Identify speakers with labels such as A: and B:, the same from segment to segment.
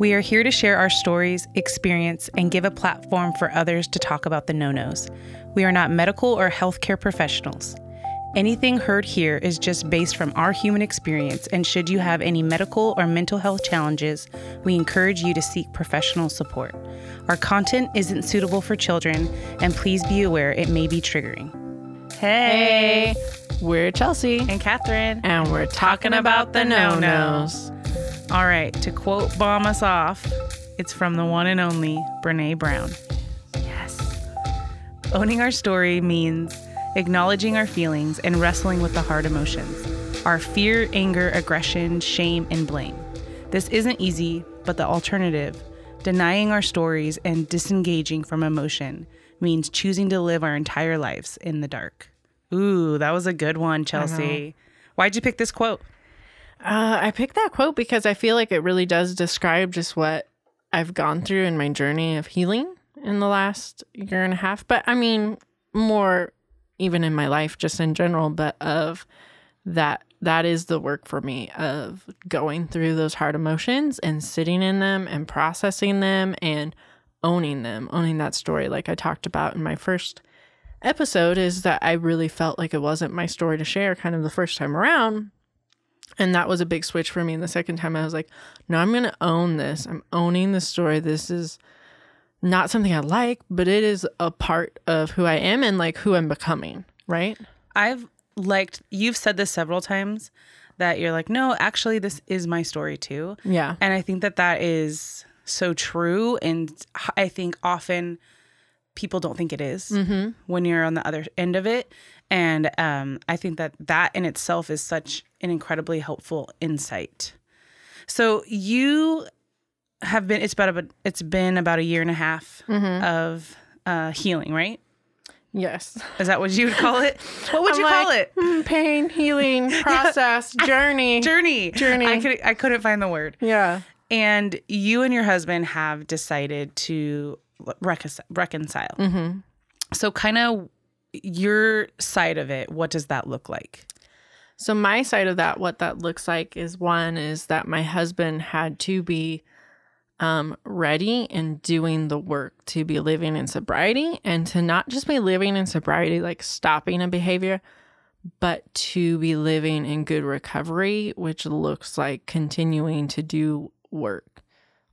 A: We are here to share our stories, experience, and give a platform for others to talk about the no nos. We are not medical or healthcare professionals. Anything heard here is just based from our human experience, and should you have any medical or mental health challenges, we encourage you to seek professional support. Our content isn't suitable for children, and please be aware it may be triggering. Hey,
B: we're Chelsea
A: and Catherine,
B: and we're talking about the no nos.
A: All right, to quote Bomb Us Off, it's from the one and only Brene Brown. Yes. Owning our story means acknowledging our feelings and wrestling with the hard emotions our fear, anger, aggression, shame, and blame. This isn't easy, but the alternative, denying our stories and disengaging from emotion, means choosing to live our entire lives in the dark. Ooh, that was a good one, Chelsea. Why'd you pick this quote?
B: Uh, I picked that quote because I feel like it really does describe just what I've gone through in my journey of healing in the last year and a half. But I mean, more even in my life, just in general, but of that, that is the work for me of going through those hard emotions and sitting in them and processing them and owning them, owning that story, like I talked about in my first episode, is that I really felt like it wasn't my story to share kind of the first time around. And that was a big switch for me. And the second time, I was like, no, I'm going to own this. I'm owning the story. This is not something I like, but it is a part of who I am and like who I'm becoming. Right.
A: I've liked, you've said this several times that you're like, no, actually, this is my story too.
B: Yeah.
A: And I think that that is so true. And I think often people don't think it is
B: mm-hmm.
A: when you're on the other end of it. And um, I think that that in itself is such an incredibly helpful insight. So you have been it's about a, it's been about a year and a half
B: mm-hmm.
A: of uh, healing, right?
B: Yes.
A: Is that what you would call it? What would I'm you like, call it?
B: Mm, pain, healing, process, journey.
A: Journey.
B: Journey.
A: I could I couldn't find the word.
B: Yeah.
A: And you and your husband have decided to reconcile.
B: Mm-hmm.
A: So kind of your side of it, what does that look like?
B: So my side of that, what that looks like is one is that my husband had to be um, ready and doing the work to be living in sobriety and to not just be living in sobriety, like stopping a behavior, but to be living in good recovery, which looks like continuing to do work,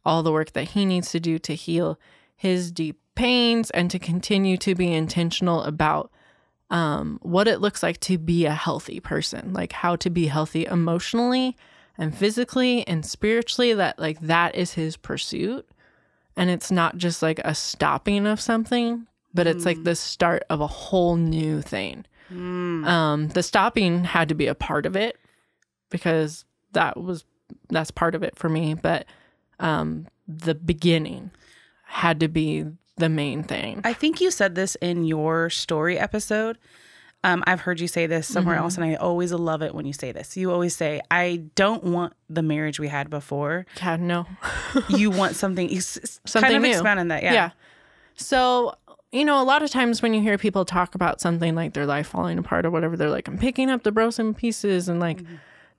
B: all the work that he needs to do to heal his deep pains and to continue to be intentional about um, what it looks like to be a healthy person, like how to be healthy emotionally and physically and spiritually, that like that is his pursuit. And it's not just like a stopping of something, but it's like mm. the start of a whole new thing.
A: Mm.
B: Um, the stopping had to be a part of it because that was that's part of it for me. But um, the beginning had to be the main thing.
A: I think you said this in your story episode. Um, I've heard you say this somewhere mm-hmm. else, and I always love it when you say this. You always say, "I don't want the marriage we had before."
B: Yeah, no.
A: you want something, something kind of
B: new.
A: expand on that. Yeah.
B: Yeah. So you know, a lot of times when you hear people talk about something like their life falling apart or whatever, they're like, "I'm picking up the broken pieces," and like. Mm-hmm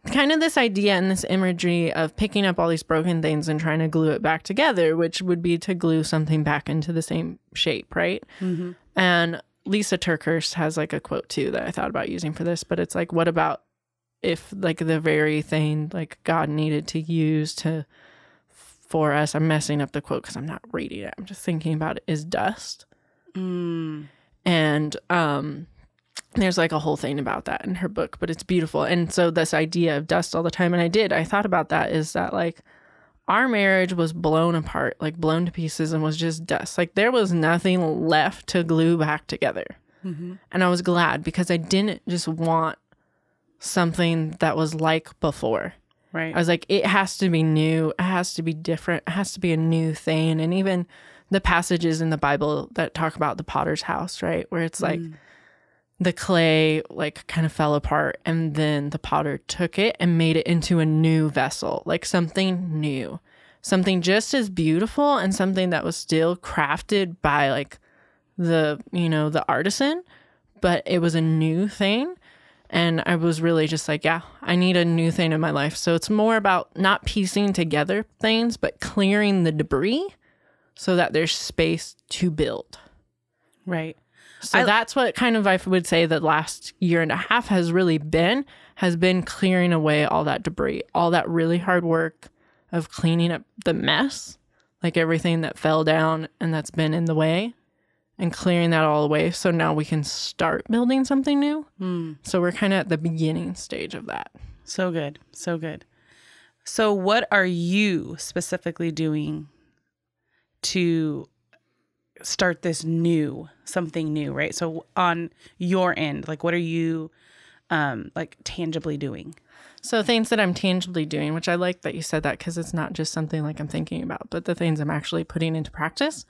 B: kind of this idea and this imagery of picking up all these broken things and trying to glue it back together, which would be to glue something back into the same shape, right?
A: Mm-hmm.
B: And Lysa TerKeurst has like a quote too that I thought about using for this, but it's like, what about if like the very thing like God needed to use to for us? I'm messing up the quote because I'm not reading it. I'm just thinking about it. Is dust.
A: Mm.
B: And um, there's like a whole thing about that in her book, but it's beautiful. And so this idea of dust all the time, and I did, I thought about that is that like our marriage was blown apart, like blown to pieces and was just dust. Like there was nothing left to glue back together.
A: Mm-hmm.
B: And I was glad because I didn't just want something that was like before.
A: Right.
B: I was like, it has to be new. It has to be different. It has to be a new thing. And even the passages in the Bible that talk about the potter's house, right? Where it's like, mm the clay like kind of fell apart and then the potter took it and made it into a new vessel like something new something just as beautiful and something that was still crafted by like the you know the artisan but it was a new thing And I was really just like, yeah, I need a new thing in my life. So it's more about not piecing together things, but clearing the debris so that there's space to build.
A: Right.
B: So
A: I-
B: that's what kind of I would say the last year and a half has really been has been clearing away all that debris, all that really hard work of cleaning up the mess, like everything that fell down and that's been in the way and clearing that all away so now we can start building something new. Hmm. So we're kind of at the beginning stage of that.
A: So good. So good. So, what are you specifically doing to start this new, something new, right? So, on your end, like, what are you, um, like, tangibly doing?
B: So things that I'm tangibly doing, which I like that you said that because it's not just something like I'm thinking about, but the things I'm actually putting into practice,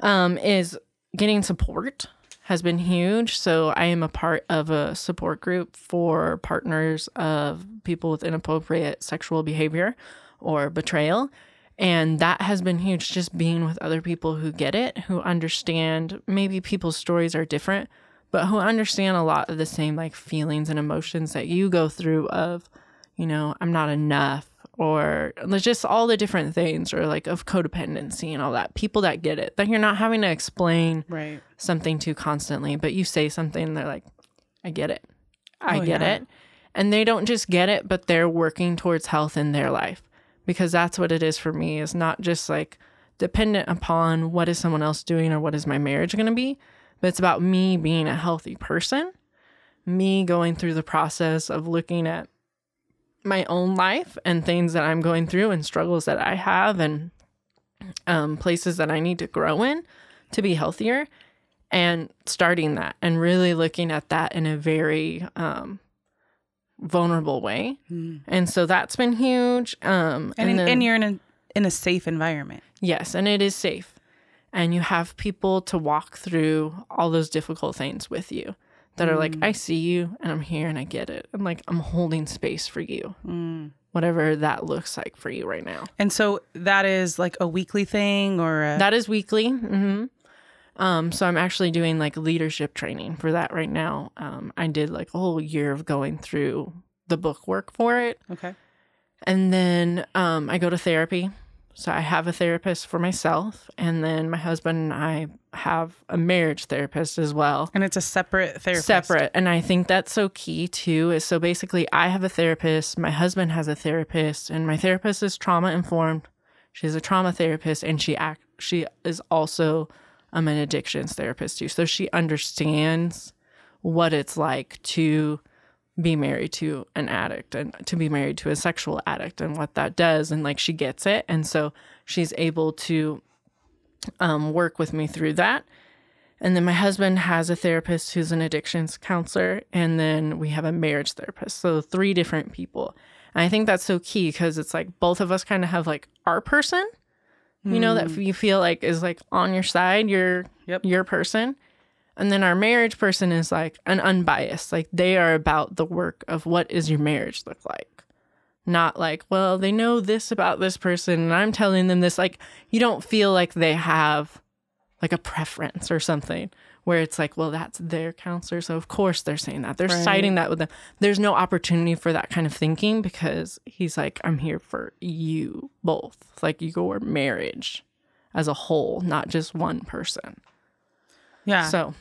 B: um, is getting support has been huge. So I am a part of a support group for partners of people with inappropriate sexual behavior or betrayal. And that has been huge, just being with other people who get it, who understand maybe people's stories are different, but who understand a lot of the same like feelings and emotions that you go through of, you know, I'm not enough or just all the different things or like of codependency and all that. People that get it, that you're not having to explain
A: Right.
B: something to constantly, but you say something, they're like, I get it. I
A: Oh,
B: get
A: yeah.
B: it. And they don't just get it, but they're working towards health in their life because that's what it is for me is not just like dependent upon what is someone else doing or what is my marriage going to be, but it's about me being a healthy person, me going through the process of looking at my own life and things that I'm going through and struggles that I have and um, places that I need to grow in to be healthier and starting that and really looking at that in a very um, vulnerable way. And so that's been huge. Um,
A: And, and,
B: then-
A: you're in a, in a safe environment.
B: Yes, and it is safe. And you have people to walk through all those difficult things with you that are like, I see you and I'm here and I get it. And like, I'm holding space for you, whatever that looks like for you right now.
A: And so that is like a weekly thing or a,
B: That is weekly. hmm Um, so I'm actually doing like leadership training for that right now. Um, I did like a whole year of going through the book work for it.
A: okay.
B: And then um, I go to therapy. So I have a therapist for myself. And then my husband and I have a marriage therapist as well.
A: And it's a separate therapist.
B: Separate. And I think that's so key too. Is so basically, I have a therapist, my husband has a therapist, and my therapist is trauma informed. She's a trauma therapist, and she act she is also um, an addictions therapist too. So she understands what it's like to be married to an addict and to be married to a sexual addict and what that does. And like she gets it. And so she's able to um, work with me through that. And then my husband has a therapist who's an addictions counselor. And then we have a marriage therapist. So three different people. And i think that's so key because it's like both of us kind of have like our person you know that mm. you feel like is like on your side your
A: Yep.
B: your person. And then our marriage person is like an unbiased like they are about the work of what is your marriage look like. Not like well they know this about this person and i'm telling them this. Like you don't feel like they have like a preference or something where it's like well that's their counselor so of course they're saying that they're
A: Right.
B: citing that with them there's no opportunity for that kind of thinking because he's like i'm here for you both like your marriage as a whole not just one person
A: Yeah.
B: so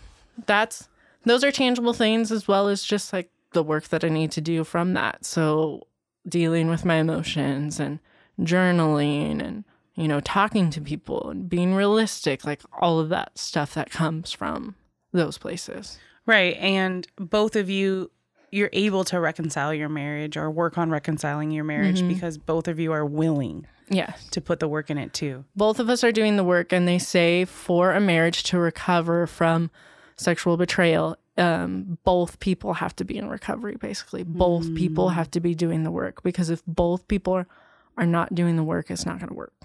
B: that's those are tangible things as well as just like the work that I need to do from that. So dealing with my emotions and journaling and you know talking to people and being realistic like all of that stuff that comes from those places.
A: Right. And both of you, you're able to reconcile your marriage or work on reconciling your marriage
B: Mm-hmm.
A: because both of you are willing
B: Yes.
A: to put the work in it too.
B: both of us are doing the work and they say for a marriage to recover from sexual betrayal um, both people have to be in recovery basically both people have to be doing the work because if both people are, are not doing the work it's not going to work
A: Mm,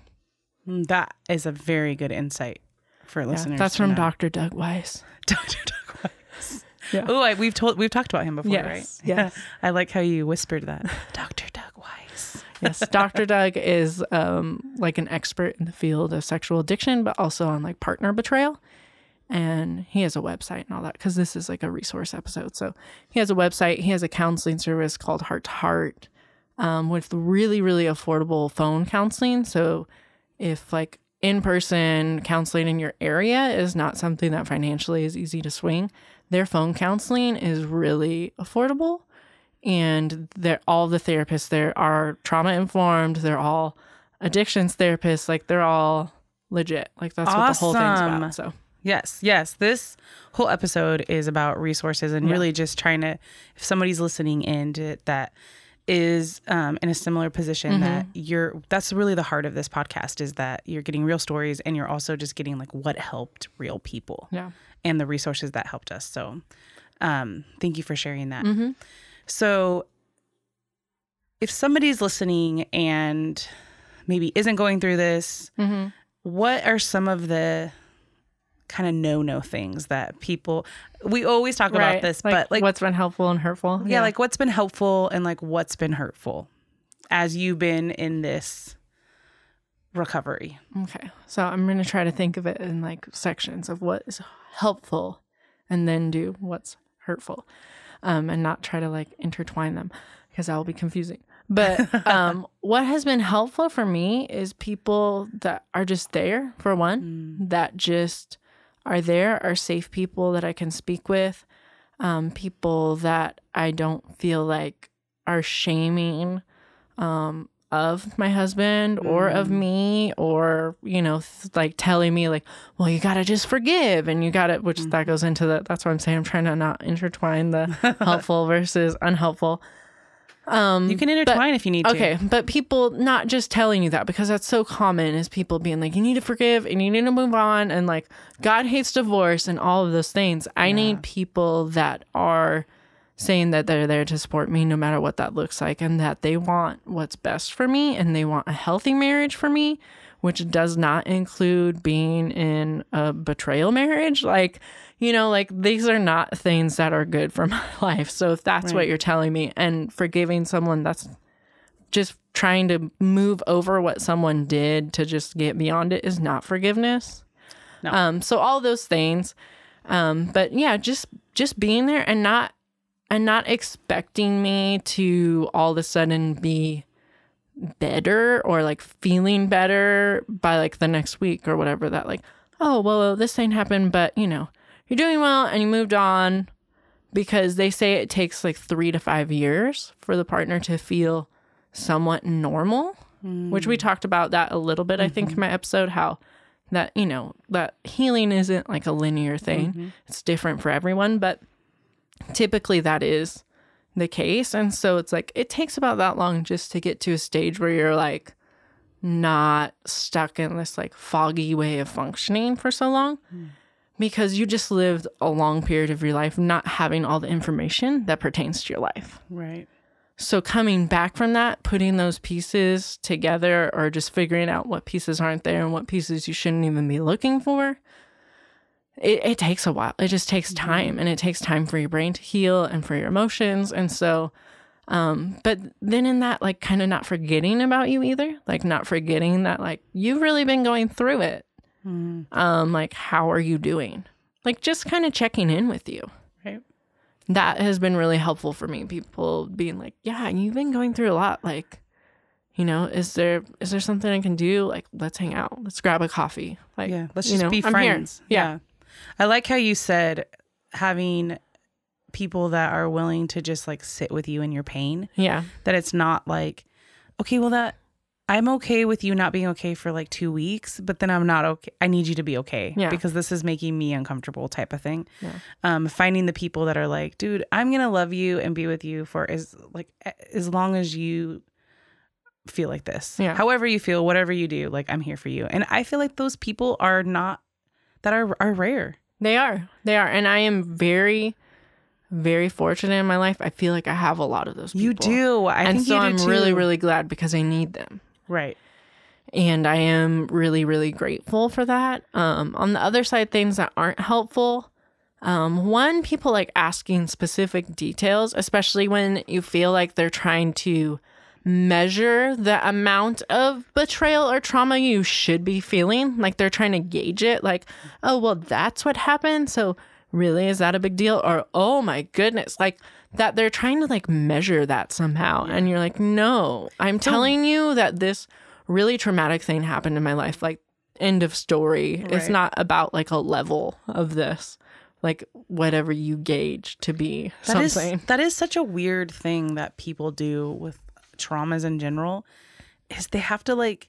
A: That is a very good insight for
B: Yeah,
A: listeners.
B: that's from
A: know.
B: dr doug weiss
A: Dr. Doug Weiss.
B: Yeah.
A: Oh, we've told we've talked about him before,
B: Yes,
A: right?
B: yes.
A: I like how you whispered that. Dr. Doug Weiss.
B: yes dr doug is um, like an expert in the field of sexual addiction but also on like partner betrayal and he has a website and all that because this is like a resource episode. So he has a website. He has a counseling service called Heart to Heart, um, with really really affordable phone counseling. So if like in person counseling in your area is not something that financially is easy to swing, their phone counseling is really affordable. And they're all the therapists there are trauma informed. They're all addictions therapists. Like they're all legit. Like that's what the whole thing's about. So
A: Yes, yes. This whole episode is about resources and
B: Yeah.
A: really just trying to, if somebody's listening in to, that is um, in a similar position, that
B: Mm-hmm.
A: you're, that's really the heart of this podcast is that you're getting real stories and you're also just getting like what helped real people
B: yeah.
A: and the resources that helped us. So um, thank you for sharing that.
B: Mm-hmm.
A: So if somebody's listening and maybe isn't going through this,
B: Mm-hmm.
A: what are some of the kind of no-no things that people we always talk about this but like
B: what's been helpful and hurtful?
A: yeah, like what's been helpful and like what's been hurtful as you've been in this recovery
B: Okay. So I'm going to try to think of it in like sections of what is helpful and then do what's hurtful um, and not try to like intertwine them because that will be confusing. But um, what has been helpful for me is people that are just there, for one, that just are there, are safe people that I can speak with, um, people that I don't feel like are shaming um, of my husband or of me or you know th- like telling me like well you gotta just forgive and you gotta which that goes into the that's what i'm saying i'm trying to not intertwine the helpful versus unhelpful um
A: you can intertwine if you need to
B: Okay, but people not just telling you that because that's so common is people being like, you need to forgive and you need to move on and like God hates divorce and all of those things. I need people that are saying that they're there to support me no matter what that looks like and that they want what's best for me and they want a healthy marriage for me, which does not include being in a betrayal marriage. Like, you know, like these are not things that are good for my life. So if that's what you're telling me and forgiving someone that's just trying to move over what someone did to just get beyond it is not forgiveness.
A: No.
B: Um, so all those things. Um, but yeah, just just being there and not and not expecting me to all of a sudden be better or like feeling better by like the next week or whatever that like, oh well this thing happened, but you know, you're doing well and you moved on because they say it takes like three to five years for the partner to feel somewhat normal, which we mm. talked about that a little bit, I think, mm-hmm. in my episode, how that, you know, that healing isn't like a linear thing. Mm-hmm. It's different for everyone, but typically that is the case. And so it's like, it takes about that long just to get to a stage where you're like not stuck in this like foggy way of functioning for so long mm. Because you just lived a long period of your life not having all the information that pertains to your life.
A: right
B: So coming back from that, putting those pieces together or just figuring out what pieces aren't there and what pieces you shouldn't even be looking for, it, it takes a while. It just takes time and it takes time for your brain to heal and for your emotions. And so, um, but then in that, like kind of not forgetting about you either, like not forgetting that like you've really been going through it. Um, like how are you doing? Like just kind of checking in with you
A: right
B: that has been really helpful for me. People being like, "Yeah, you've been going through a lot. Like, you know, is there is there something I can do? Like, let's hang out. Let's grab a coffee. Like,
A: yeah let's
B: you
A: just
B: know,
A: be
B: I'm
A: friends
B: Yeah.
A: i like how you said having people that are willing to just like sit with you in your pain
B: yeah,
A: that it's not like okay well that i'm okay with you not being okay for like two weeks but then i'm not okay i need you to be okay
B: Yeah.
A: because this is making me uncomfortable type of thing
B: Yeah.
A: um finding the people that are like dude i'm gonna love you and be with you for as like as long as you feel like this
B: Yeah.
A: however you feel whatever you do like i'm here for you and i feel like those people are not that are are rare
B: they are. They are, and I am very, very fortunate in my life. I feel like I have a lot of those. People.
A: you do i
B: and
A: think
B: so
A: you do
B: I'm
A: too.
B: really, really glad because I need them.
A: Right
B: and I am really, really grateful for that. Um, on the other side, things that aren't helpful. Um, one, people like asking specific details, especially when you feel like they're trying to measure the amount of betrayal or trauma you should be feeling. Like they're trying to gauge it. Like, oh, well, that's what happened. So, really, is that a big deal? Or, oh my goodness. Like, that they're trying to like measure that somehow. And you're like, no, I'm telling you that this really traumatic thing happened in my life. Like, end of story. It's not about like a level of this, like whatever you gauge to be
A: That is
B: something.
A: that is such a weird thing that people do with traumas in general is they have to like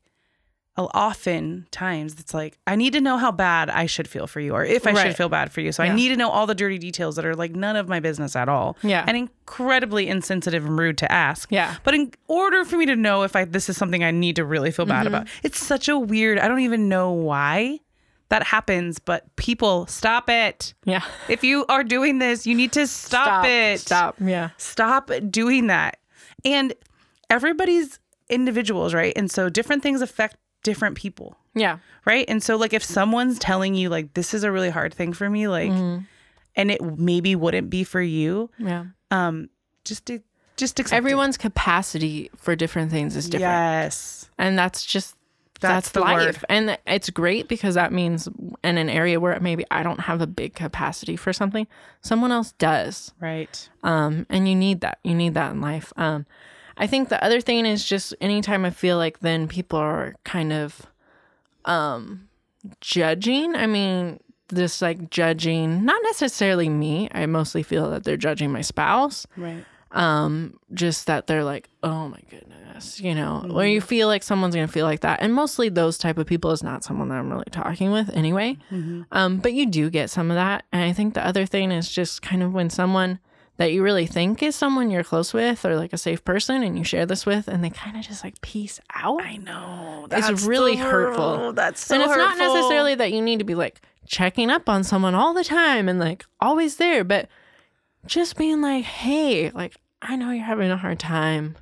A: often times it's like I need to know how bad I should feel for you or if I
B: Right.
A: should feel bad for you. So
B: Yeah.
A: I need to know all the dirty details that are like none of my business at all.
B: Yeah.
A: And incredibly insensitive and rude to ask.
B: Yeah.
A: But in order for me to know if I this is something I need to really feel
B: Mm-hmm.
A: bad about. It's such a weird I don't even know why that happens, but people stop it.
B: yeah.
A: If you are doing this, you need to stop, it.
B: Stop. Yeah.
A: Stop doing that. And everybody's individuals, right? And so different things affect different people,
B: Yeah.
A: right? And so like if someone's telling you like this is a really hard thing for me, like
B: Mm-hmm.
A: and it maybe wouldn't be for you,
B: Yeah.
A: um just to just accept it.
B: Everyone's capacity for different things is different.
A: Yes.
B: And that's just
A: That's
B: that's,
A: the
B: life.
A: word.
B: And it's great because that means in an area where maybe I don't have a big capacity for something, someone else does.
A: Right.
B: Um, and you need that. You need that in life. Um, I think the other thing is just anytime I feel like then people are kind of um judging. I mean, this like judging, not necessarily me. I mostly feel that they're judging my spouse.
A: Right.
B: Um, just that they're like, oh my goodness, you know, where you feel like someone's gonna feel like that. And mostly those type of people is not someone that I'm really talking with anyway. Um, but you do get some of that. And I think the other thing is just kind of when someone that you really think is someone you're close with or like a safe person and you share this with and they kind of just like peace out.
A: I know.
B: It's
A: That's
B: really hurtful.
A: That's so hurtful.
B: and it's not necessarily that you need to be like checking up on someone all the time and like always there, but just being like, hey, like, I know you're having a hard time.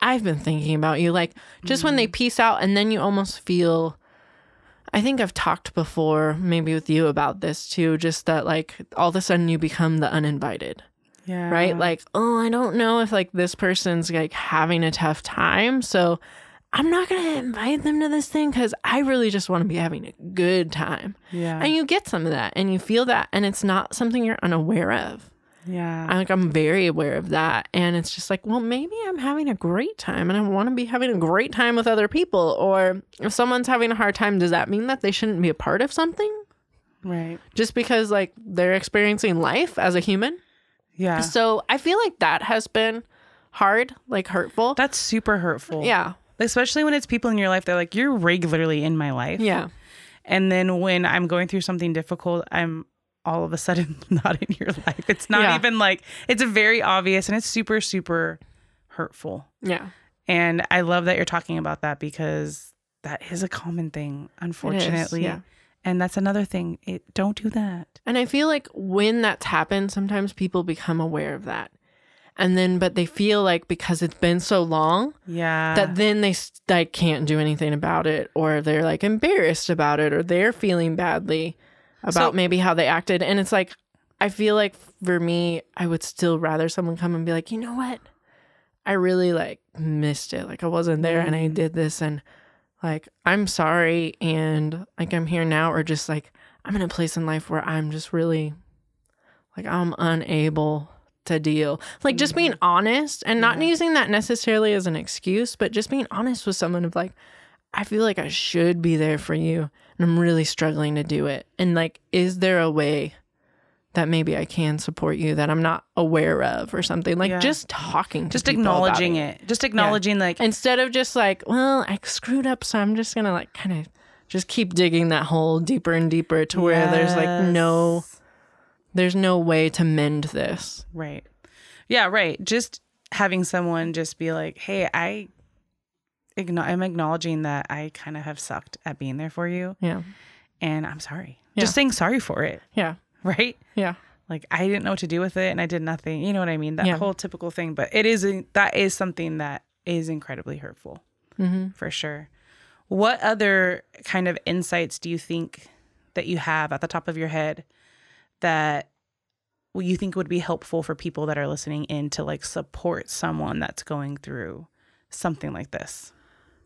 B: I've been thinking about you. Like, just when
A: Mm-hmm.
B: they peace out, and then you almost feel. I think I've talked before, maybe with you about this too, just that like all of a sudden you become the uninvited
A: Yeah.
B: right? Like, oh, I don't know if like this person's like having a tough time, so I'm not gonna invite them to this thing because I really just want to be having a good time.
A: Yeah.
B: And you get some of that, and you feel that, and it's not something you're unaware of.
A: yeah.
B: I'm like I'm very aware of that, and it's just like, well, maybe I'm having a great time, and I want to be having a great time with other people. Or if someone's having a hard time, does that mean that they shouldn't be a part of something?
A: right.
B: Just because like they're experiencing life as a human?
A: Yeah.
B: So I feel like that has been hard, like hurtful.
A: That's super hurtful.
B: yeah.
A: Especially when it's people in your life, they're like, you're regularly in my life.
B: Yeah.
A: And then when I'm going through something difficult, I'm all of a sudden not in your life. It's not
B: Yeah.
A: even like, it's very obvious and it's super, super hurtful.
B: Yeah.
A: And I love that you're talking about that because that is a common thing, unfortunately.
B: yeah.
A: And that's another thing. It don't do that.
B: And I feel like when that's happened, sometimes people become aware of that. And then, but they feel like because it's been so long
A: Yeah.
B: that then they like can't do anything about it, or they're like embarrassed about it, or they're feeling badly about
A: So-
B: maybe how they acted. And it's like, I feel like for me, I would still rather someone come and be like, you know what? I really like missed it. Like I wasn't there and I mm. did this and like I'm sorry and like I'm here now or just like I'm in a place in life where I'm just really like I'm unable to deal. Like just being mm-hmm. honest and not using that necessarily as an excuse, but just being honest with someone of like I feel like I should be there for you and I'm really struggling to do it. And like is there a way that maybe I can support you that I'm not aware of or something? Like
A: Yeah.
B: just talking to
A: just acknowledging it. Just acknowledging like
B: instead of just like, well, I screwed up, so I'm just gonna like kind of just keep digging that hole deeper and deeper to where there's like no, there's no way to mend this.
A: Right. Yeah, right. Just having someone just be like, "Hey, I I'm acknowledging that I kind of have sucked at being there for you
B: Yeah,
A: and I'm sorry."
B: Yeah.
A: Just saying sorry for it,
B: yeah,
A: right?
B: yeah,
A: Like I didn't know what to do with it and I did nothing. You know what I mean? That
B: Yeah.
A: whole typical thing, but it is that is something that is incredibly hurtful.
B: mm-hmm.
A: For sure. What other kind of insights do you think that you have at the top of your head that you think would be helpful for people that are listening in to like support someone that's going through something like this?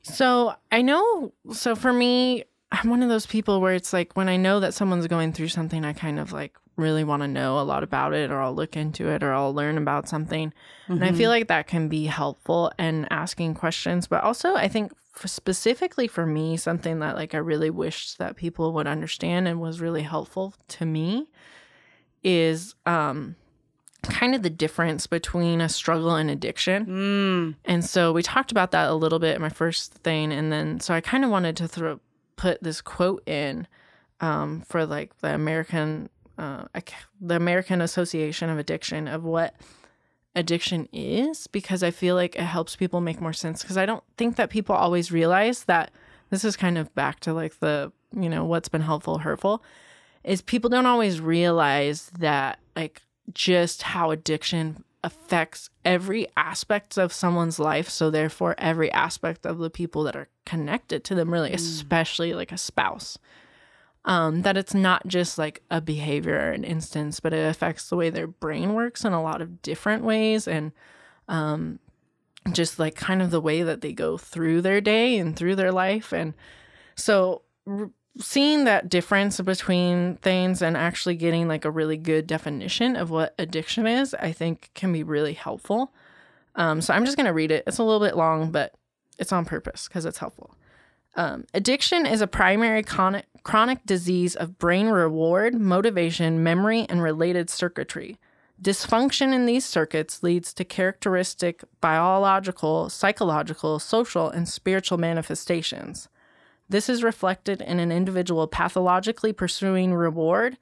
B: So I know, so for me, I'm one of those people where it's like when I know that someone's going through something, I kind of like really want to know a lot about it, or I'll look into it, or I'll learn about something. Mm-hmm. And I feel like that can be helpful and asking questions. But also, I think specifically for me, something that like I really wished that people would understand and was really helpful to me is um kind of the difference between a struggle and addiction.
A: Mm.
B: And so we talked about that a little bit in my first thing. And then, so I kind of wanted to throw, put this quote in um, for like the American, uh, the American Association of Addiction of what addiction is, because I feel like it helps people make more sense. Because I don't think that people always realize that this is kind of back to like the, you know, what's been helpful, hurtful, is people don't always realize that like just how addiction affects every aspect of someone's life. So, therefore, every aspect of the people that are connected to them, really, mm. especially like a spouse. Um, that it's not just like a behavior or an instance, but it affects the way their brain works in a lot of different ways. And um, just like kind of the way that they go through their day and through their life. And so, r- seeing that difference between things and actually getting like a really good definition of what addiction is, I think can be really helpful. Um, so I'm just going to read it. It's a little bit long, but it's on purpose because it's helpful. Um, addiction is a primary chronic, chronic disease of brain reward, motivation, memory, and related circuitry. Dysfunction in these circuits leads to characteristic biological, psychological, social, and spiritual manifestations. This is reflected in an individual pathologically pursuing reward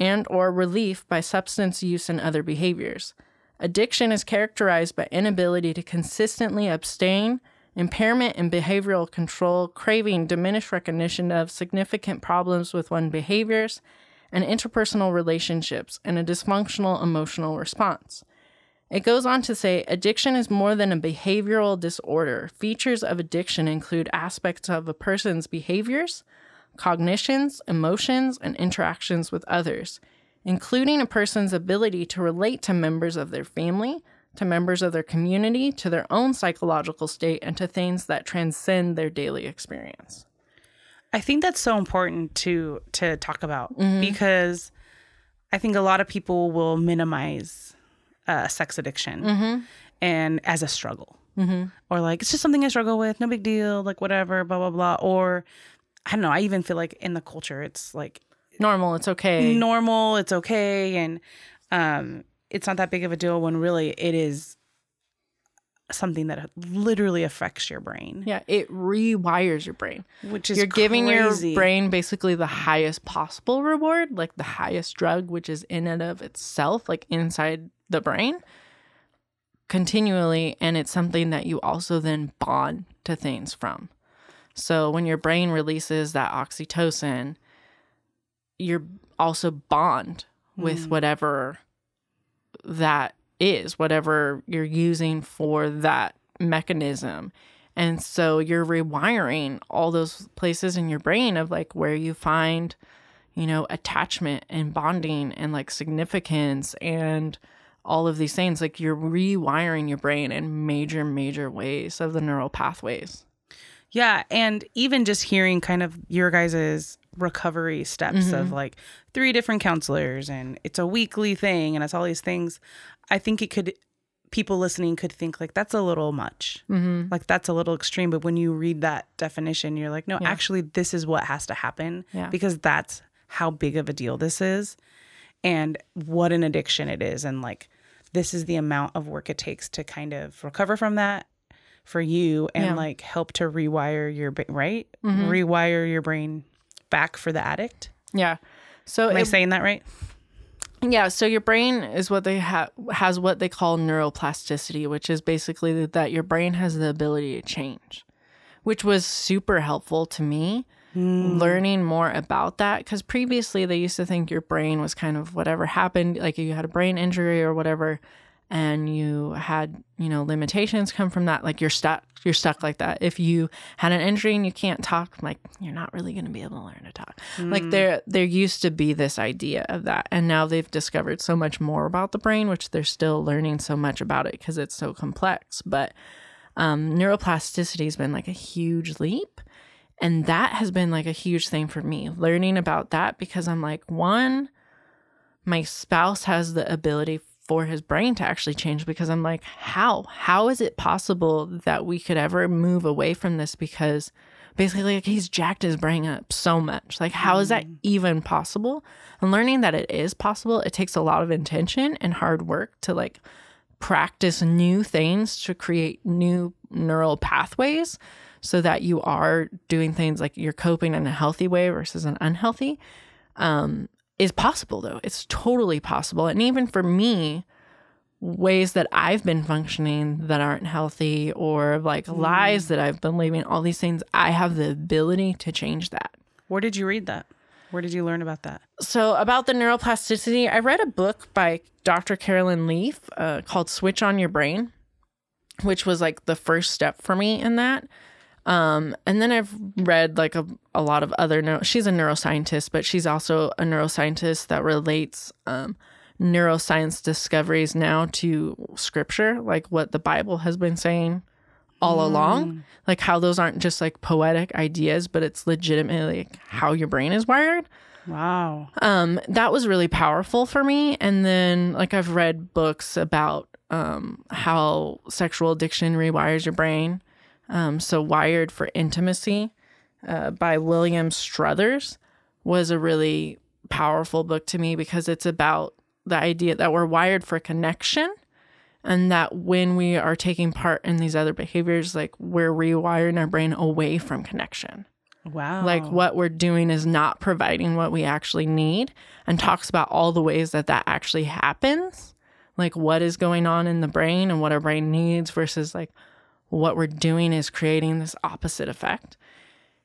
B: and or relief by substance use and other behaviors. Addiction is characterized by inability to consistently abstain, impairment in behavioral control, craving, diminished recognition of significant problems with one's behaviors, and interpersonal relationships, and a dysfunctional emotional response. It goes on to say addiction is more than a behavioral disorder. Features of addiction include aspects of a person's behaviors, cognitions, emotions, and interactions with others, including a person's ability to relate to members of their family, to members of their community, to their own psychological state, and to things that transcend their daily experience.
A: I think that's so important to to talk about mm-hmm. because I think a lot of people will minimize uh, sex addiction
B: mm-hmm.
A: and as a struggle.
B: Mm-hmm.
A: Or like, it's just something I struggle with, no big deal, like whatever, blah, blah, blah. Or I don't know, I even feel like in the culture, it's like
B: normal, it's okay.
A: Normal, it's okay. And um, it's not that big of a deal when really it is something that literally affects your brain.
B: Yeah, it rewires your brain.
A: Which is
B: You're giving your brain basically the highest possible reward, like the highest drug, which is in and of itself, like inside the brain continually and it's something that you also then bond to things from. So when your brain releases that oxytocin, you're also bond with mm. whatever that is, whatever you're using for that mechanism. And so you're rewiring all those places in your brain of like where you find, you know, attachment and bonding and like significance and all of these things. Like you're rewiring your brain in major, major ways of the neural pathways.
A: Yeah. And even just hearing kind of your guys's recovery steps mm-hmm. of like three different counselors and it's a weekly thing and it's all these things, I think it could people listening could think like that's a little much
B: mm-hmm.
A: like that's a little extreme but when you read that definition you're like no yeah. actually this is what has to happen
B: yeah.
A: because that's how big of a deal this is and what an addiction it is and like this is the amount of work it takes to kind of recover from that for you and yeah. like help to rewire your brain right mm-hmm. rewire your brain back for the addict
B: yeah so
A: am it, i saying that right
B: yeah so your brain is what they have has what they call neuroplasticity which is basically that your brain has the ability to change which was super helpful to me mm. learning more about that because previously they used to think your brain was kind of whatever happened like you had a brain injury or whatever and you had you know limitations come from that like you're stuck you're stuck like that if you had an injury and you can't talk like you're not really going to be able to learn to talk mm. like there there used to be this idea of that and now they've discovered so much more about the brain which they're still learning so much about it because it's so complex but um, neuroplasticity has been like a huge leap. And that has been like a huge thing for me, learning about that because I'm like, one, my spouse has the ability for his brain to actually change because I'm like, how? How is it possible that we could ever move away from this? Because basically, like, he's jacked his brain up so much. Like, how is that mm. even possible? And learning that it is possible, it takes a lot of intention and hard work to like practice new things to create new neural pathways so that you are doing things like you're coping in a healthy way versus an unhealthy um, is possible though it's totally possible and even for me ways that i've been functioning that aren't healthy or like mm. lies that i've been living all these things i have the ability to change that
A: where did you read that where did you learn about that?
B: So, about the neuroplasticity, I read a book by Dr. Carolyn Leaf uh, called Switch on Your Brain, which was like the first step for me in that. Um, and then I've read like a, a lot of other, neuro- she's a neuroscientist, but she's also a neuroscientist that relates um, neuroscience discoveries now to scripture, like what the Bible has been saying all mm. along. Like how those aren't just like poetic ideas, but it's legitimately like how your brain is wired.
A: Wow.
B: Um, that was really powerful for me. And then like I've read books about um how sexual addiction rewires your brain. Um, so Wired for Intimacy uh, by William Struthers was a really powerful book to me because it's about the idea that we're wired for connection and that when we are taking part in these other behaviors like we're rewiring our brain away from connection.
A: Wow.
B: Like what we're doing is not providing what we actually need and talks about all the ways that that actually happens. Like what is going on in the brain and what our brain needs versus like what we're doing is creating this opposite effect.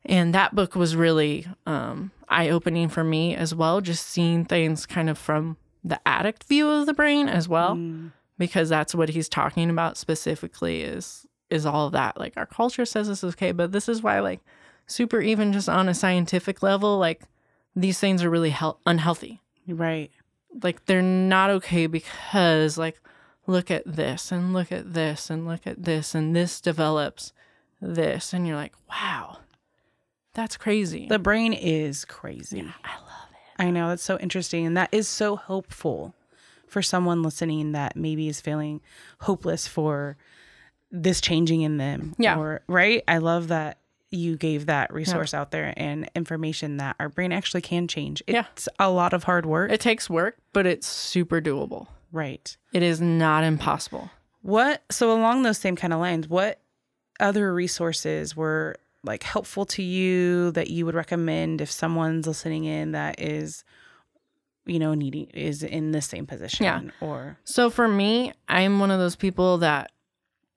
B: And that book was really um, eye-opening for me as well just seeing things kind of from the addict view of the brain as well mm. because that's what he's talking about specifically is is all of that. Like our culture says this is okay but this is why like super even just on a scientific level like these things are really he- unhealthy.
A: Right.
B: Like they're not okay because like look at this and look at this and look at this and this develops this and you're like wow that's crazy
A: the brain is crazy
B: yeah, i love it
A: i know that's so interesting and that is so hopeful for someone listening that maybe is feeling hopeless for this changing in them.
B: Yeah.
A: Or, right? I love that you gave that resource yeah. out there and information that our brain actually can change. It's yeah. a lot of hard work.
B: It takes work, but it's super doable.
A: Right.
B: It is not impossible.
A: What, so along those same kind of lines, what other resources were like helpful to you that you would recommend if someone's listening in that is you know, needing is in the same position.
B: Yeah.
A: Or
B: so for me, I'm one of those people that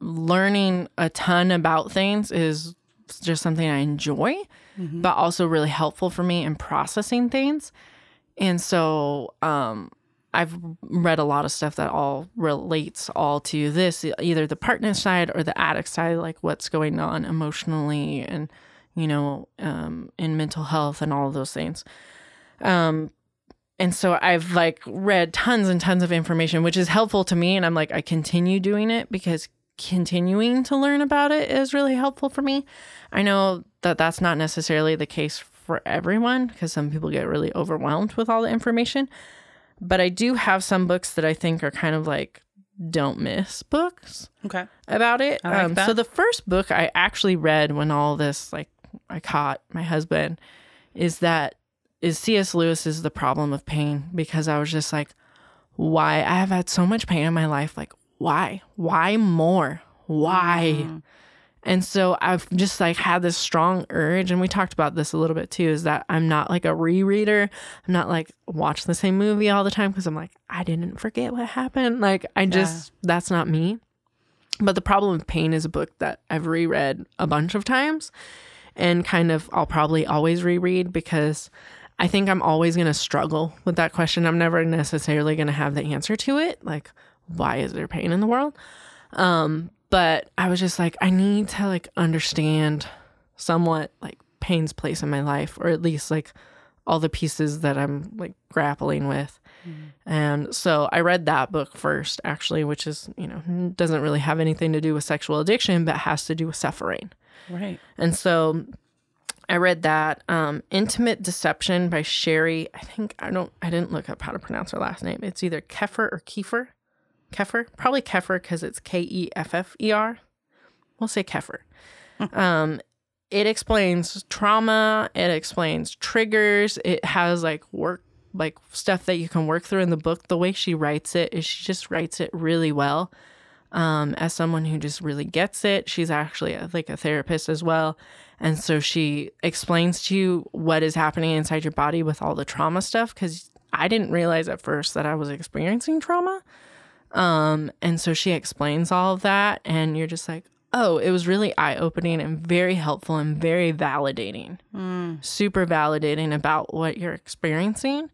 B: learning a ton about things is just something I enjoy, mm-hmm. but also really helpful for me in processing things. And so, um, I've read a lot of stuff that all relates all to this, either the partner side or the addict side, like what's going on emotionally and, you know, um, in mental health and all of those things. Um, and so I've like read tons and tons of information, which is helpful to me. And I'm like, I continue doing it because continuing to learn about it is really helpful for me. I know that that's not necessarily the case for everyone because some people get really overwhelmed with all the information. But I do have some books that I think are kind of like don't miss books.
A: Okay.
B: About it.
A: Like
B: um, so the first book I actually read when all this like I caught my husband is that is C.S. Lewis is the problem of pain because I was just like, why? I have had so much pain in my life. Like, why? Why more? Why? Mm-hmm. And so I've just like had this strong urge, and we talked about this a little bit too, is that I'm not like a rereader. I'm not like watch the same movie all the time because I'm like, I didn't forget what happened. Like, I just, yeah. that's not me. But The Problem with Pain is a book that I've reread a bunch of times and kind of I'll probably always reread because I think I'm always going to struggle with that question. I'm never necessarily going to have the answer to it. Like, why is there pain in the world? Um, but I was just like, I need to like understand somewhat like pain's place in my life, or at least like all the pieces that I'm like grappling with. And so I read that book first, actually, which is, you know, doesn't really have anything to do with sexual addiction, but has to do with suffering.
A: Right.
B: And so I read that um, Intimate Deception by Sheri. I think I don't I didn't look up how to pronounce her last name. It's either Keffer or Kiefer. Keffer? Probably Keffer because it's K E F F E R. We'll say Keffer. um, it explains trauma, it explains triggers, it has like work like stuff that you can work through in the book. The way she writes it is she just writes it really well um, as someone who just really gets it. She's actually a, like a therapist as well. And so she explains to you what is happening inside your body with all the trauma stuff because I didn't realize at first that I was experiencing trauma. Um, and so she explains all of that, and you're just like, oh, it was really eye opening and very helpful and very validating, super validating about what you're experiencing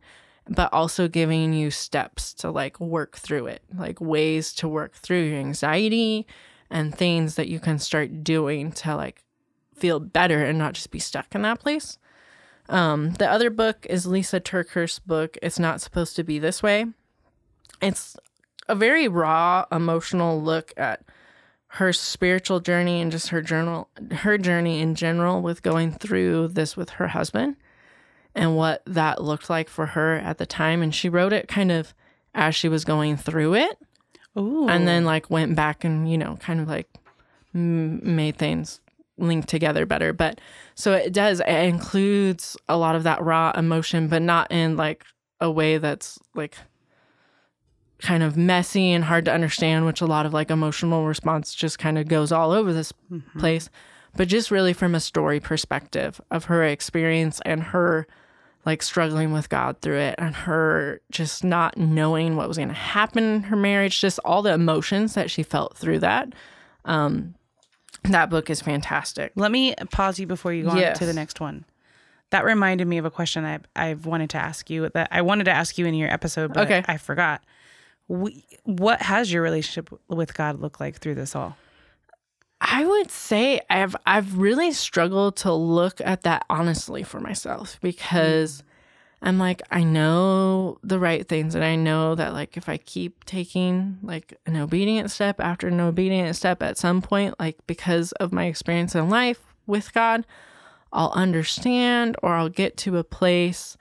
B: but also giving you steps to like work through it, like ways to work through your anxiety and things that you can start doing to like feel better and not just be stuck in that place. Um, the other book is Lysa TerKeurst's book, It's Not Supposed to Be This Way. It's a very raw, emotional look at her spiritual journey and just her journal her journey in general with going through this with her husband and what that looked like for her at the time. And she wrote it kind of as she was going through it
A: Ooh.
B: and then like went back and, you know, kind of like m- made things link together better. But so it does, it includes a lot of that raw emotion, but not in like a way that's like kind of messy and hard to understand, which a lot of like emotional response just kind of goes all over this place. But just really from a story perspective of her experience and her like struggling with God through it and her just not knowing what was going to happen in her marriage, just all the emotions that she felt through that. Um, that book is fantastic.
A: Let me pause you before you go on to the next one. That reminded me of a question I I've wanted to ask you that I wanted to ask you in your episode, but
B: Okay.
A: I forgot. We, what has your relationship with God look like through this all?
B: I would say I've I've really struggled to look at that honestly for myself because mm. I'm like I know the right things and I know that like if I keep taking like an obedient step after an obedient step at some point like because of my experience in life with God I'll understand or I'll get to a place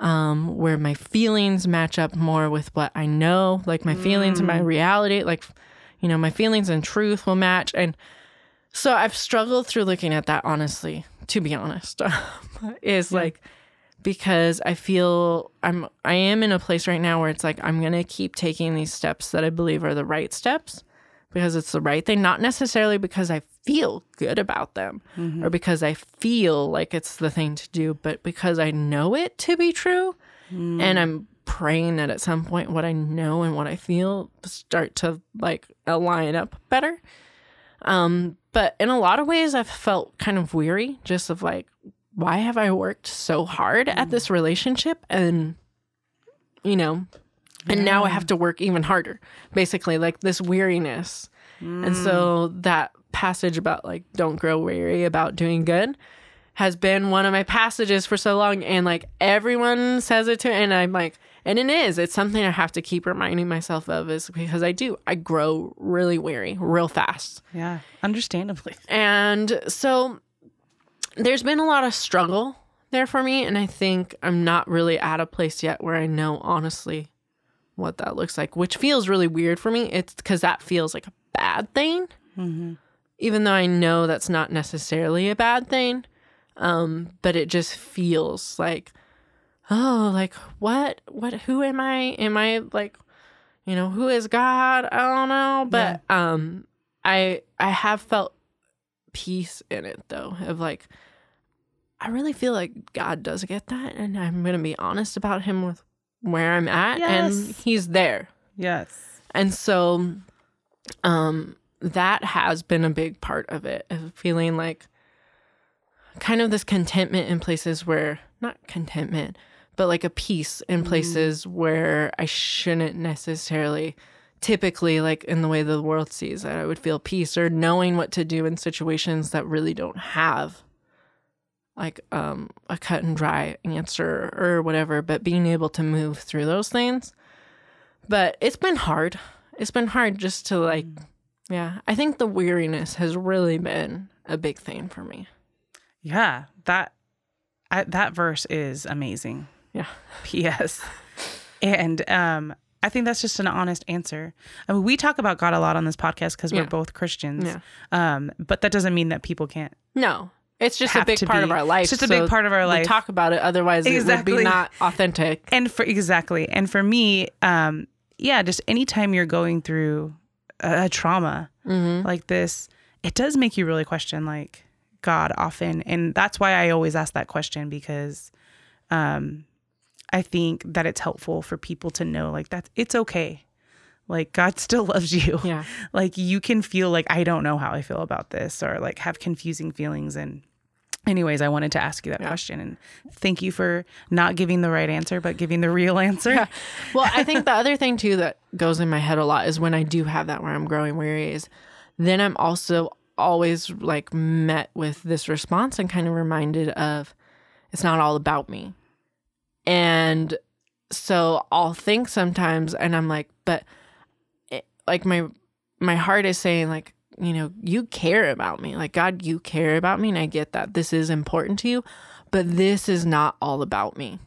B: um, where my feelings match up more with what I know, like my feelings and my reality, like, you know, my feelings and truth will match. And so I've struggled through looking at that, honestly, to be honest, is like, because I feel I'm, I am in a place right now where it's like, I'm going to keep taking these steps that I believe are the right steps because it's the right thing, not necessarily because I feel good about them mm-hmm. or because I feel like it's the thing to do, but because I know it to be true. Mm. And I'm praying that at some point what I know and what I feel start to like align up better. Um, but in a lot of ways, I've felt kind of weary just of like, why have I worked so hard at mm. this relationship? And, you know, and now I have to work even harder, basically, like this weariness. And mm. so that passage about like, don't grow weary about doing good has been one of my passages for so long. And like everyone says it to, and I'm like, and it is, it's something I have to keep reminding myself of is because I do, I grow really weary real fast.
A: Yeah, understandably.
B: And so there's been a lot of struggle there for me. And I think I'm not really at a place yet where I know honestly what that looks like, which feels really weird for me. It's because that feels like a bad thing, mm-hmm. Even though I know that's not necessarily a bad thing. Um, but it just feels like, oh, like what, what, who am I? Am I like, you know, who is God? I don't know. But, um, I, I have felt peace in it though, of like, I really feel like God does get that. And I'm going to be honest about him with where I'm at. And he's there.
A: Yes.
B: And so um that has been a big part of it of feeling like kind of this contentment in places where not contentment but like a peace in places where I shouldn't necessarily typically like in the way the world sees that I would feel peace or knowing what to do in situations that really don't have like um a cut and dry answer or whatever, but being able to move through those things. But it's been hard. It's been hard just to like yeah, I think the weariness has really been a big thing for me.
A: Yeah, that I, that verse is amazing.
B: Yeah.
A: P.S. And um, I think that's just an honest answer. I mean, we talk about God a lot on this podcast because we're both Christians.
B: Yeah.
A: Um, but that doesn't mean that people can't.
B: No. It's just a big part
A: be.
B: of our life.
A: It's just a big part of our
B: we
A: life.
B: talk about it, otherwise it would
A: Exactly.
B: be not authentic.
A: And for exactly, and for me, um, yeah, just anytime you're going through a, trauma
B: Mm-hmm.
A: like this, it does make you really question like God often, and that's why I always ask that question because, um, I think that it's helpful for people to know like that it's okay. Like God still loves you.
B: Yeah.
A: Like you can feel like I don't know how I feel about this or like have confusing feelings and anyways, I wanted to ask you that question and thank you for not giving the right answer but giving the real answer. yeah.
B: Well, I think the other thing too that goes in my head a lot is when I do have that where I'm growing weary is then I'm also always like met with this response and kind of reminded of it's not all about me. And so I'll think sometimes and I'm like, but it, like my my heart is saying like, you know, you care about me. Like God, you care about me and I get that this is important to you, but this is not all about me.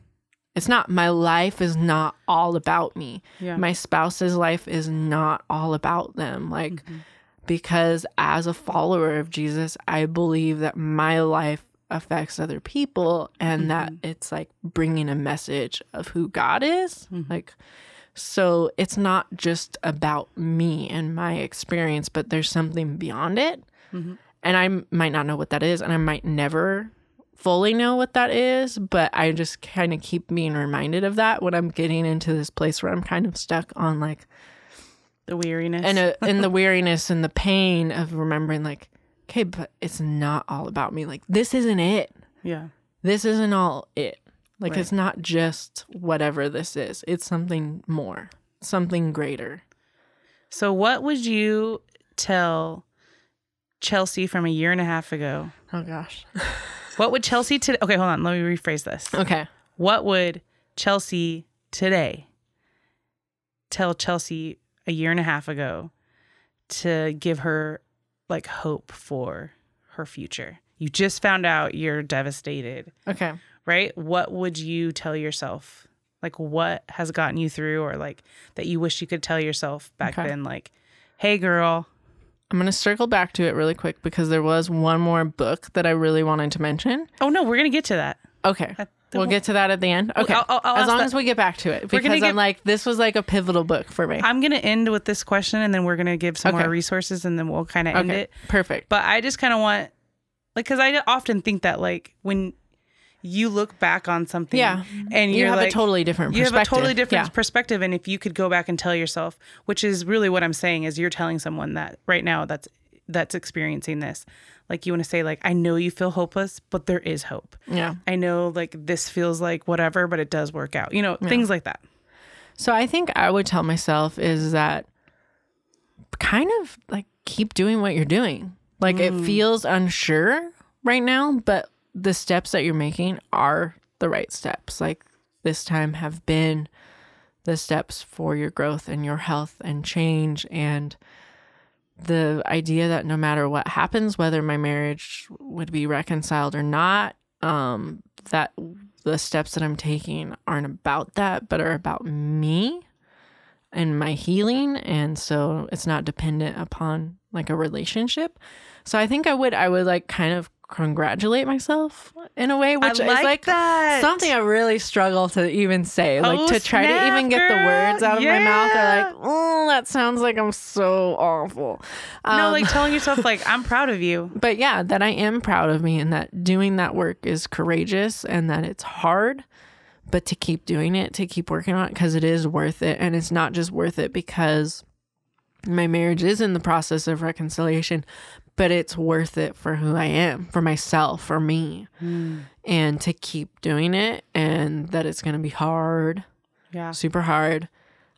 B: It's not my life is not all about me.
A: Yeah.
B: My spouse's life is not all about them. Like mm-hmm. because as a follower of Jesus, I believe that my life affects other people and that mm-hmm. it's like bringing a message of who God is. Mm-hmm. Like so it's not just about me and my experience, but there's something beyond it. And I might not know what that is, and I might never fully know what that is, but I just kind of keep being reminded of that when I'm getting into this place where I'm kind of stuck on like
A: the weariness.
B: and uh and the weariness and the pain of remembering like okay, but it's not all about me. Like this isn't it.
A: yeah.
B: This isn't all it. Like
A: Right.
B: it's not just whatever this is. It's something more, something greater.
A: So what would you tell Chelsea from a year and a half ago?
B: Oh gosh.
A: What would Chelsea today? Okay, hold on. Let me rephrase this.
B: Okay.
A: What would Chelsea today tell Chelsea a year and a half ago to give her like hope for her future? You just found out you're devastated,
B: Okay.
A: Right? What would you tell yourself? Like what has gotten you through or like that you wish you could tell yourself back
B: Okay.
A: then like, "Hey girl,
B: I'm going to circle back to it really quick because there was one more book that I really wanted to mention.
A: oh no, we're going to get to that."
B: Okay. We'll get to that at the end. Okay.
A: I'll- I'll- I'll
B: as long
A: that-
B: as we get back to it because I'm
A: get-
B: like, this was like a pivotal book for me.
A: I'm going to end with this question and then we're going to give some
B: Okay.
A: more resources and then we'll kind of end
B: okay.
A: it.
B: Perfect.
A: But I just kind of want, like, because I often think that, like, when you look back on something,
B: Yeah.
A: and
B: you have
A: like,
B: a totally different
A: you have a totally different
B: Yeah.
A: perspective, and if you could go back and tell yourself, which is really what I'm saying, is you're telling someone that right now that's that's experiencing this, like you want to say, like, I know you feel hopeless, but there is hope.
B: Yeah.
A: I know, like, this feels like whatever, but it does work out. You know, things like that.
B: So I think I would tell myself is that kind of like keep doing what you're doing. Like it mm. feels unsure right now, but the steps that you're making are the right steps. Like this time have been the steps for your growth and your health and change. And the idea that no matter what happens whether my marriage would be reconciled or not um that the steps that I'm taking aren't about that but are about me and my healing. And so it's not dependent upon like a relationship. So i think i would i would like kind of congratulate myself in a way which
A: I
B: is
A: like
B: like
A: that.
B: something i really struggle to even say like
A: Oh,
B: to try to even get the words out of my mouth
A: Yeah.
B: or like oh that sounds like i'm so awful
A: no,
B: Um,
A: like telling yourself, like, I'm proud of you.
B: but yeah, that I am proud of me and that doing that work is courageous and that it's hard, but to keep doing it, to keep working on it because it is worth it. And it's not just worth it because my marriage is in the process of reconciliation, but it's worth it for who I am, for myself, for me, and to keep doing it. And that it's going to be hard,
A: Yeah.
B: super hard,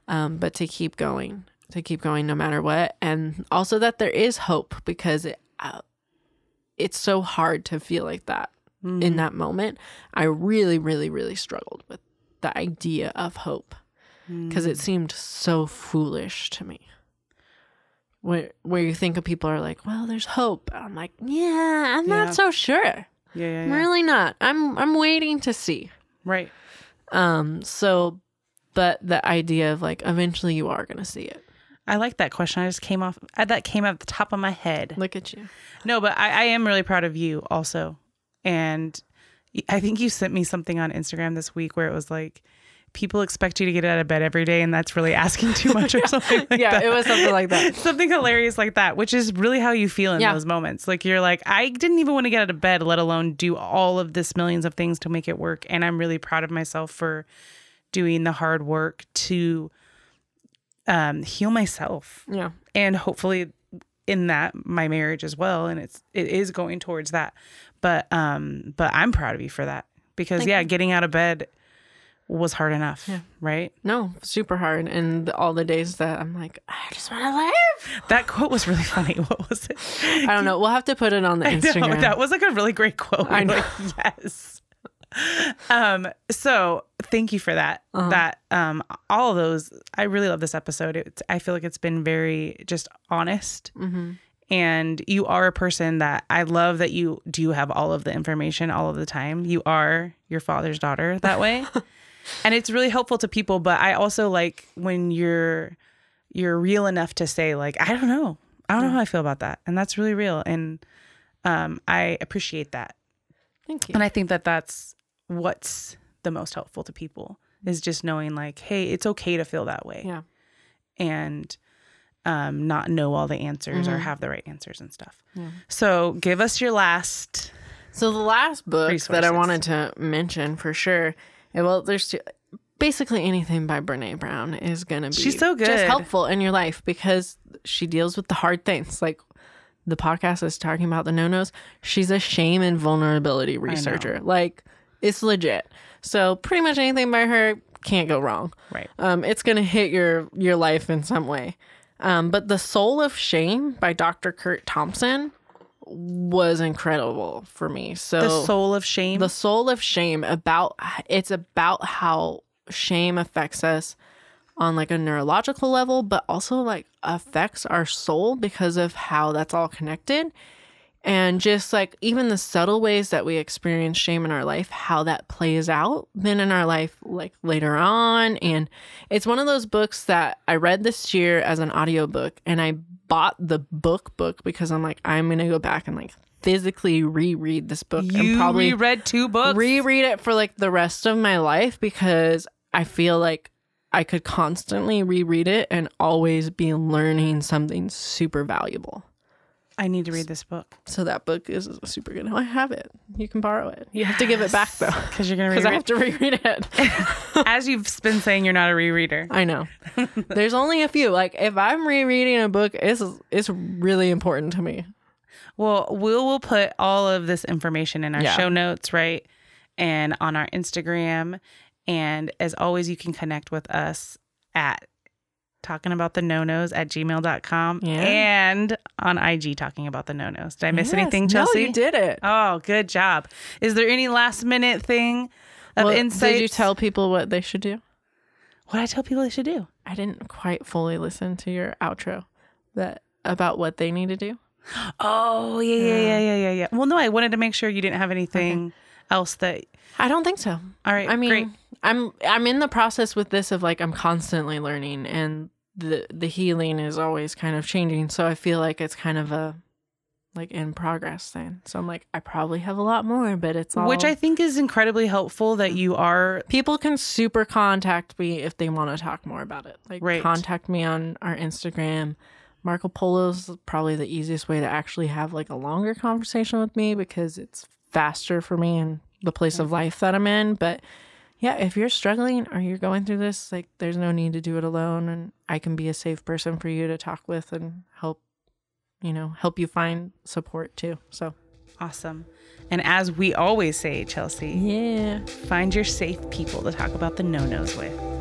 B: um, but to keep going, to keep going no matter what, and also that there is hope because it, uh, it's so hard to feel like that in that moment, I really, really, really struggled with the idea of hope because it seemed so foolish to me. Where where you think of people are like, well, there's hope. I'm like, yeah, I'm
A: Yeah.
B: not so sure.
A: Yeah, yeah,
B: I'm
A: yeah.
B: really not. I'm I'm waiting to see.
A: Right.
B: Um. So, but the idea of like eventually you are gonna see it.
A: I like that question. I just came off uh, that came out the top of my head.
B: Look at you.
A: No, but I, I am really proud of you also. And I think you sent me something on Instagram this week where it was like, people expect you to get out of bed every day, and that's really asking too much or something. Like
B: Yeah,
A: that.
B: it was something like that.
A: something hilarious like that, which is really how you feel in
B: Yeah.
A: those moments. Like you're like, I didn't even want to get out of bed, let alone do all of this millions of things to make it work. And I'm really proud of myself for doing the hard work to um, heal myself
B: Yeah.
A: and hopefully in that my marriage as well and it's it is going towards that but um but i'm proud of you for that because
B: Thank
A: yeah getting out of bed was hard enough
B: Yeah.
A: right
B: No, super hard. And all the days that I'm like, I just want to live.
A: that quote was really funny what was it
B: I don't know. We'll have to put it on the
A: I know,
B: Instagram.
A: that was like a really great quote
B: I know.
A: Like, yes um so thank you for that
B: Uh-huh.
A: that um all of those i really love this episode it's i feel like it's been very just honest
B: mm-hmm.
A: and you are a person that I love that you do have all of the information all of the time. You are your father's daughter that way. And it's really helpful to people, but I also like when you're you're real enough to say like I don't know. I don't know how I feel about that. And that's really real and um I appreciate that.
B: Thank you.
A: And I think that that's what's the most helpful to people is just knowing like hey, it's okay to feel that way
B: Yeah.
A: and um, not know all the answers or
B: Mhm.
A: have the right answers and stuff.
B: Yeah.
A: So give us your last.
B: So the last book that I wanted to mention for sure, well, there's two, basically anything by Brene Brown is gonna be
A: She's so
B: just helpful in your life because she deals with the hard things. Like the podcast is talking about the no nos. She's a shame and vulnerability researcher. Like it's legit. So pretty much anything by her can't go wrong.
A: Right.
B: um, it's going to hit your your life in some way. Um, but the Soul of Shame by Dr. Curt Thompson was incredible for me. So
A: The soul of shame.
B: the soul of shame about it's about how shame affects us on like a neurological level but also like affects our soul because of how that's all connected and just like even the subtle ways that we experience shame in our life how that plays out then in our life like later on and it's one of those books that i read this year as an audiobook and i bought the book book because i'm like i'm gonna go back and like physically reread this book
A: you
B: and probably
A: reread two books.
B: reread it for like the rest of my life because I feel like I could constantly reread it and always be learning something super valuable.
A: I need to read this book
B: So that book is super good. I have it. You can borrow it. You have to give it back though
A: because you're gonna read it.
B: because I have to reread it.
A: As you've been saying, you're not a rereader.
B: I know. There's only a few. Like if I'm rereading a book, it's it's really important to me.
A: Well, we'll we'll put all of this information in our
B: Yeah.
A: show notes, right? And on our Instagram. And as always, you can connect with us at talking about the no nos at gmail.com
B: Yeah.
A: and on IG talking about the no nos. Did I miss
B: Yes.
A: anything,
B: No, you did it.
A: Oh, good job. Is there any last minute thing of
B: Well,
A: insight?
B: Did you tell people what they should do?
A: what I tell people they should do?
B: I didn't quite fully listen to your outro that about what they need to do.
A: Oh, yeah, yeah, yeah, uh, yeah, yeah, yeah. Well, no, I wanted to make sure you didn't have anything else that.
B: I don't think so.
A: All right,
B: I mean,
A: great.
B: I'm I'm in the process with this of like I'm constantly learning and the the healing is always kind of changing. So I feel like it's kind of a like in progress thing. So I'm like I probably have a lot more, but it's all
A: Which I think is incredibly helpful that you are.
B: people can super contact me if they want to talk more about it. Like
A: Right.
B: contact me on our Instagram. Marco Polo's probably the easiest way to actually have like a longer conversation with me because it's faster for me and the place of life that I'm in. But yeah, if you're struggling or you're going through this, like there's no need to do it alone and I can be a safe person for you to talk with and help you know, help you find support too. So,
A: Awesome. And as we always say, Chelsea,
B: yeah.
A: find your safe people to talk about the no nos with.